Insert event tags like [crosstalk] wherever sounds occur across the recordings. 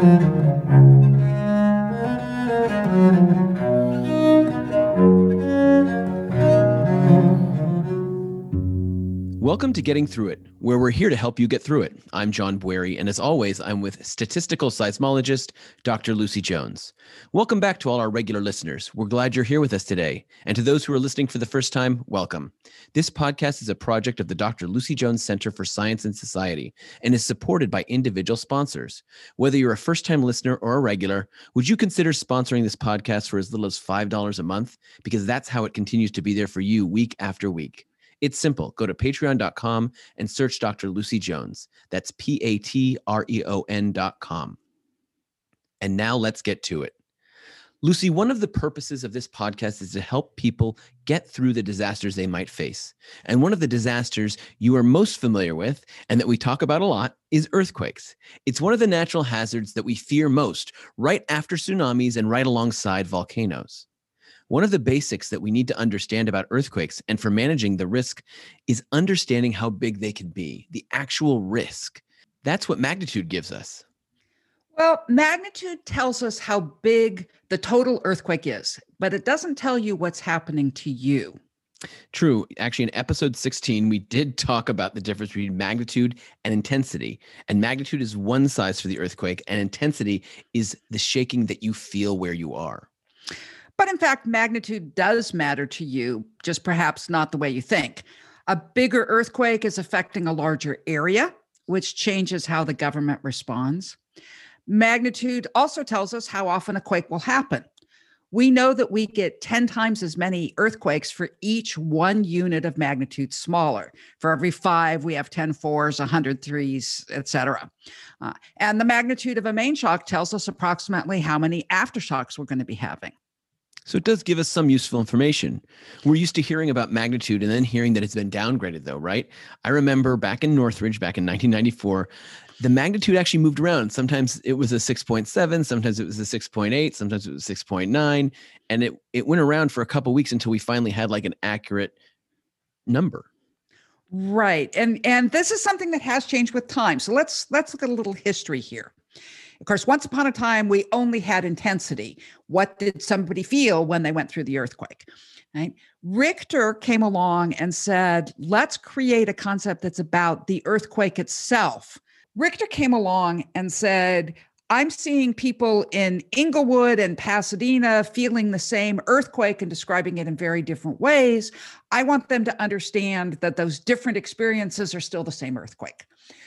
Thank you. Welcome to Getting Through It, where we're here to help you get through it. I'm John Bwarie, and as always, I'm with statistical seismologist Dr. Lucy Jones. Welcome back to all our regular listeners. We're glad you're here with us today. And to those who are listening for the first time, welcome. This podcast is a project of the Dr. Lucy Jones Center for Science and Society and is supported by individual sponsors. Whether you're a first time listener or a regular, would you consider sponsoring this podcast for as little as $5 a month? Because that's how it continues to be there for you week after week. It's simple. Go to patreon.com and search Dr. Lucy Jones. That's P A T R E O N.com. And now let's get to it. Lucy, one of the purposes of this podcast is to help people get through the disasters they might face. And one of the disasters you are most familiar with and that we talk about a lot is earthquakes. It's one of the natural hazards that we fear most, right after tsunamis and right alongside volcanoes. One of the basics that we need to understand about earthquakes and for managing the risk is understanding how big they can be, the actual risk. That's what magnitude gives us. Well, magnitude tells us how big the total earthquake is, but it doesn't tell you what's happening to you. True. Actually, in episode 16, we did talk about the difference between magnitude and intensity. And magnitude is one size for the earthquake, and intensity is the shaking that you feel where you are. But in fact, magnitude does matter to you, just perhaps not the way you think. A bigger earthquake is affecting a larger area, which changes how the government responds. Magnitude also tells us how often a quake will happen. We know that we get 10 times as many earthquakes for each one unit of magnitude smaller. For every five, we have 10 fours, 100 threes, etc. Uh, and the magnitude of a main shock tells us approximately how many aftershocks we're going to be having. So it does give us some useful information. We're used to hearing about magnitude and then hearing that it's been downgraded, though, right? I remember back in Northridge, back in 1994, the magnitude actually moved around. Sometimes it was a 6.7, sometimes it was a 6.8, sometimes it was 6.9, and it it went around for a couple weeks until we finally had like an accurate number. Right. And and this is something that has changed with time. So let's let's look at a little history here. Of course, once upon a time, we only had intensity. What did somebody feel when they went through the earthquake? Right? Richter came along and said, let's create a concept that's about the earthquake itself. Richter came along and said, I'm seeing people in Inglewood and Pasadena feeling the same earthquake and describing it in very different ways. I want them to understand that those different experiences are still the same earthquake.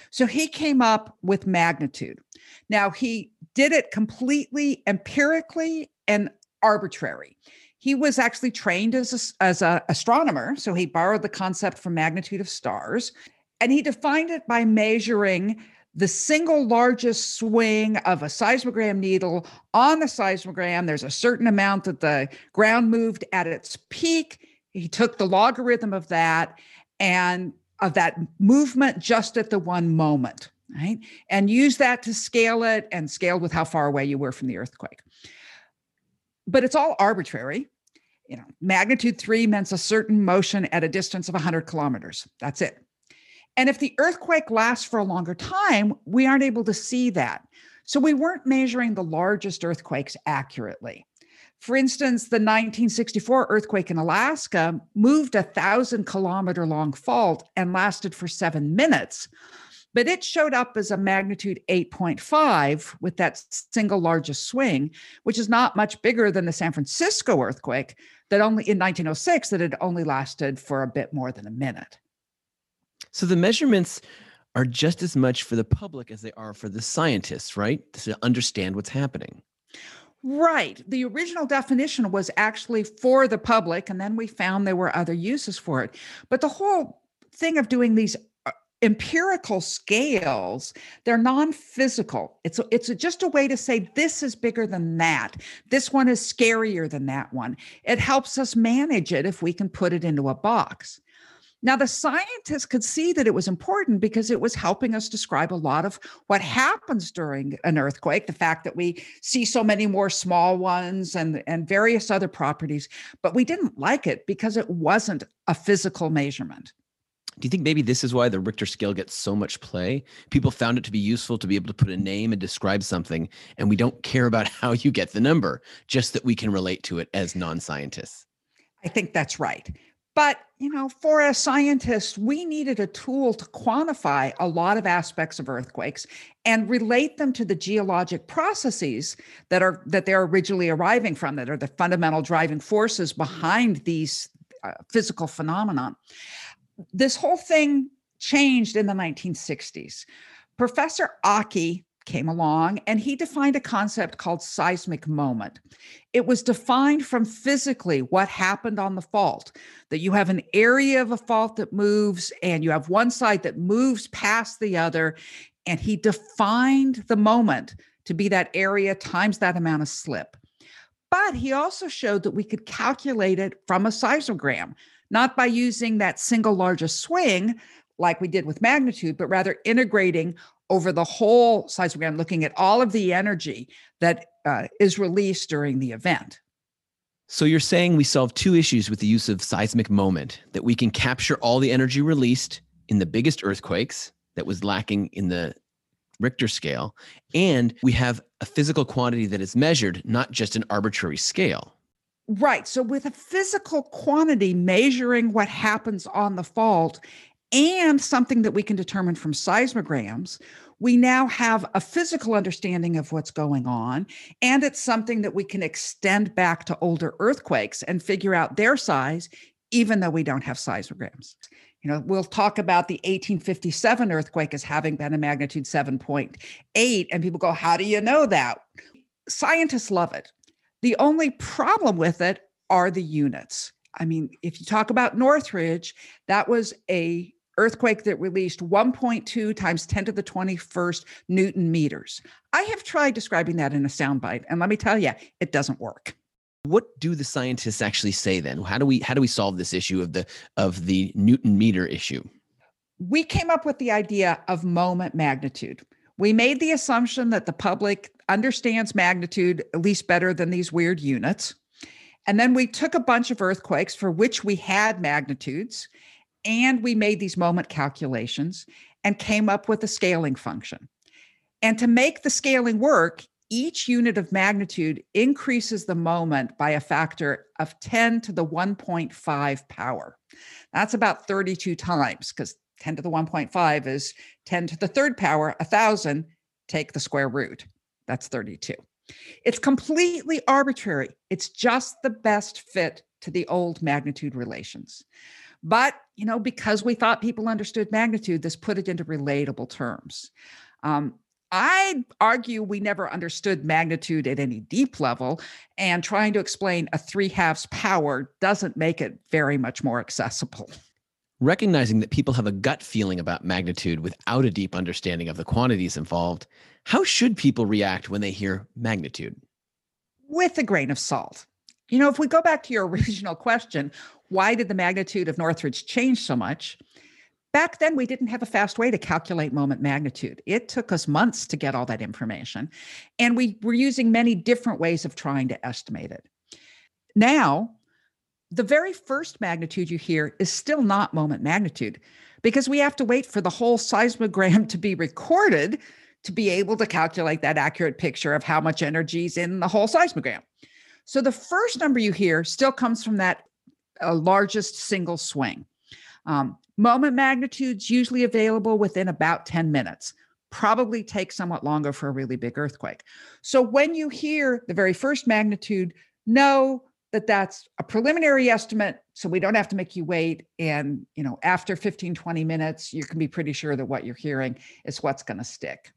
So he came up with magnitude. Now, he did it completely empirically and arbitrary. He was actually trained as a, as an astronomer, so he borrowed the concept from magnitude of stars, and he defined it by measuring the single largest swing of a seismogram needle on the seismogram. There's a certain amount that the ground moved at its peak. He took the logarithm of that and of that movement just at the one moment right? And use that to scale it and scale with how far away you were from the earthquake. But it's all arbitrary. You know, magnitude three means a certain motion at a distance of 100 kilometers. That's it. And if the earthquake lasts for a longer time, we aren't able to see that. So we weren't measuring the largest earthquakes accurately. For instance, the 1964 earthquake in Alaska moved a thousand kilometer long fault and lasted for seven minutes but it showed up as a magnitude 8.5 with that single largest swing, which is not much bigger than the San Francisco earthquake that only in 1906 that had only lasted for a bit more than a minute. So the measurements are just as much for the public as they are for the scientists, right? To understand what's happening. Right. The original definition was actually for the public, and then we found there were other uses for it. But the whole thing of doing these empirical scales they're non-physical. It's it's just a way to say this is bigger than that. This one is scarier than that one. It helps us manage it if we can put it into a box. Now the scientists could see that it was important because it was helping us describe a lot of what happens during an earthquake the fact that we see so many more small ones and and various other properties but we didn't like it because it wasn't a physical measurement Do you think maybe this is why the Richter scale gets so much play? People found it to be useful to be able to put a name and describe something, and we don't care about [laughs] how you get the number, just that we can relate to it as non scientists. I think that's right. But, you know, for a scientist, we needed a tool to quantify a lot of aspects of earthquakes and relate them to the geologic processes that are that they're originally arriving from that are the fundamental driving forces behind these uh, physical phenomenon. This whole thing changed in the 1960s. Professor Aki came along and he defined a concept called seismic moment. It was defined from physically what happened on the fault, that you have an area of a fault that moves and you have one side that moves past the other. And he defined the moment to be that area times that amount of slip. But he also showed that we could calculate it from a seismogram, not by using that single largest swing like we did with magnitude, but rather integrating over the whole seismogram, looking at all of the energy that uh, is released during the event. So you're saying we solve two issues with the use of seismic moment that we can capture all the energy released in the biggest earthquakes that was lacking in the Richter scale, and we have a physical quantity that is measured, not just an arbitrary scale. Right. So, with a physical quantity measuring what happens on the fault and something that we can determine from seismograms, we now have a physical understanding of what's going on. And it's something that we can extend back to older earthquakes and figure out their size, even though we don't have seismograms. You know, we'll talk about the 1857 earthquake as having been a magnitude 7.8, and people go, How do you know that? Scientists love it. The only problem with it are the units. I mean, if you talk about Northridge, that was a earthquake that released 1.2 times 10 to the 21st Newton meters. I have tried describing that in a soundbite, and let me tell you, it doesn't work. What do the scientists actually say then? How do we how do we solve this issue of the of the Newton meter issue? We came up with the idea of moment magnitude. We made the assumption that the public understands magnitude at least better than these weird units. And then we took a bunch of earthquakes for which we had magnitudes and we made these moment calculations and came up with a scaling function. And to make the scaling work, each unit of magnitude increases the moment by a factor of 10 to the 1.5 power. That's about 32 times because 10 to the 1.5 is 10 to the third power, 1,000, take the square root. That's 32. It's completely arbitrary. It's just the best fit to the old magnitude relations. But, you know, because we thought people understood magnitude, this put it into relatable terms. Um, I argue we never understood magnitude at any deep level, and trying to explain a three halves power doesn't make it very much more accessible. Recognizing that people have a gut feeling about magnitude without a deep understanding of the quantities involved, how should people react when they hear magnitude? With a grain of salt. You know, if we go back to your [laughs] original question, why did the magnitude of Northridge change so much? Back then, we didn't have a fast way to calculate moment magnitude. It took us months to get all that information. And we were using many different ways of trying to estimate it. Now, the very first magnitude you hear is still not moment magnitude because we have to wait for the whole seismogram [laughs] to be recorded to be able to calculate that accurate picture of how much energy is in the whole seismogram. So the first number you hear still comes from that uh, largest single swing. Um, moment magnitudes usually available within about 10 minutes. Probably take somewhat longer for a really big earthquake. So when you hear the very first magnitude, know that that's a preliminary estimate so we don't have to make you wait and you know after 15 20 minutes you can be pretty sure that what you're hearing is what's going to stick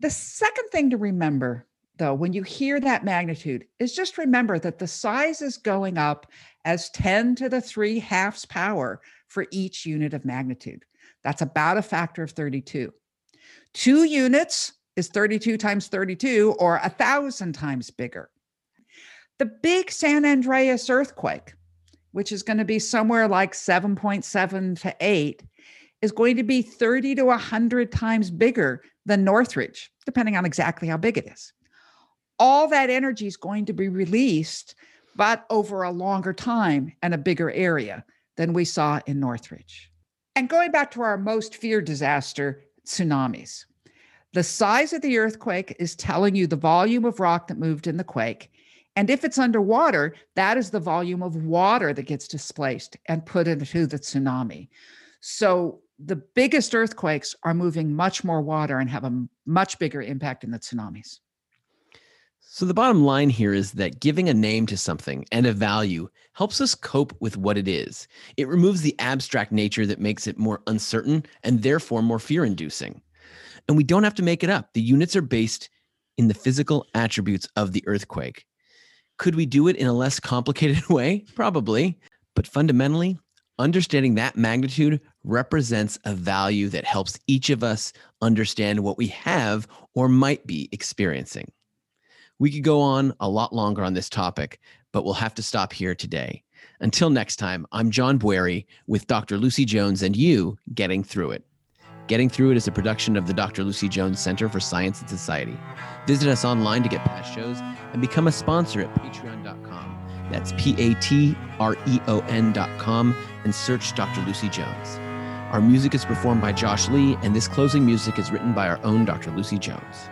the second thing to remember though, when you hear that magnitude, is just remember that the size is going up as 10 to the 3 halves power for each unit of magnitude. That's about a factor of 32. Two units is 32 times 32 or a thousand times bigger. The big San Andreas earthquake, which is going to be somewhere like 7.7 to 8, is going to be 30 to 100 times bigger than Northridge, depending on exactly how big it is all that energy is going to be released, but over a longer time and a bigger area than we saw in Northridge. And going back to our most feared disaster, tsunamis. The size of the earthquake is telling you the volume of rock that moved in the quake. And if it's underwater, that is the volume of water that gets displaced and put into the tsunami. So the biggest earthquakes are moving much more water and have a much bigger impact in the tsunamis. So, the bottom line here is that giving a name to something and a value helps us cope with what it is. It removes the abstract nature that makes it more uncertain and therefore more fear inducing. And we don't have to make it up. The units are based in the physical attributes of the earthquake. Could we do it in a less complicated [laughs] way? Probably. But fundamentally, understanding that magnitude represents a value that helps each of us understand what we have or might be experiencing. We could go on a lot longer on this topic, but we'll have to stop here today. Until next time, I'm John Bwarie with Dr. Lucy Jones and you getting through it. Getting Through It is a production of the Dr. Lucy Jones Center for Science and Society. Visit us online to get past shows and become a sponsor at patreon.com. That's P A T R E O N.com and search Dr. Lucy Jones. Our music is performed by Josh Lee, and this closing music is written by our own Dr. Lucy Jones.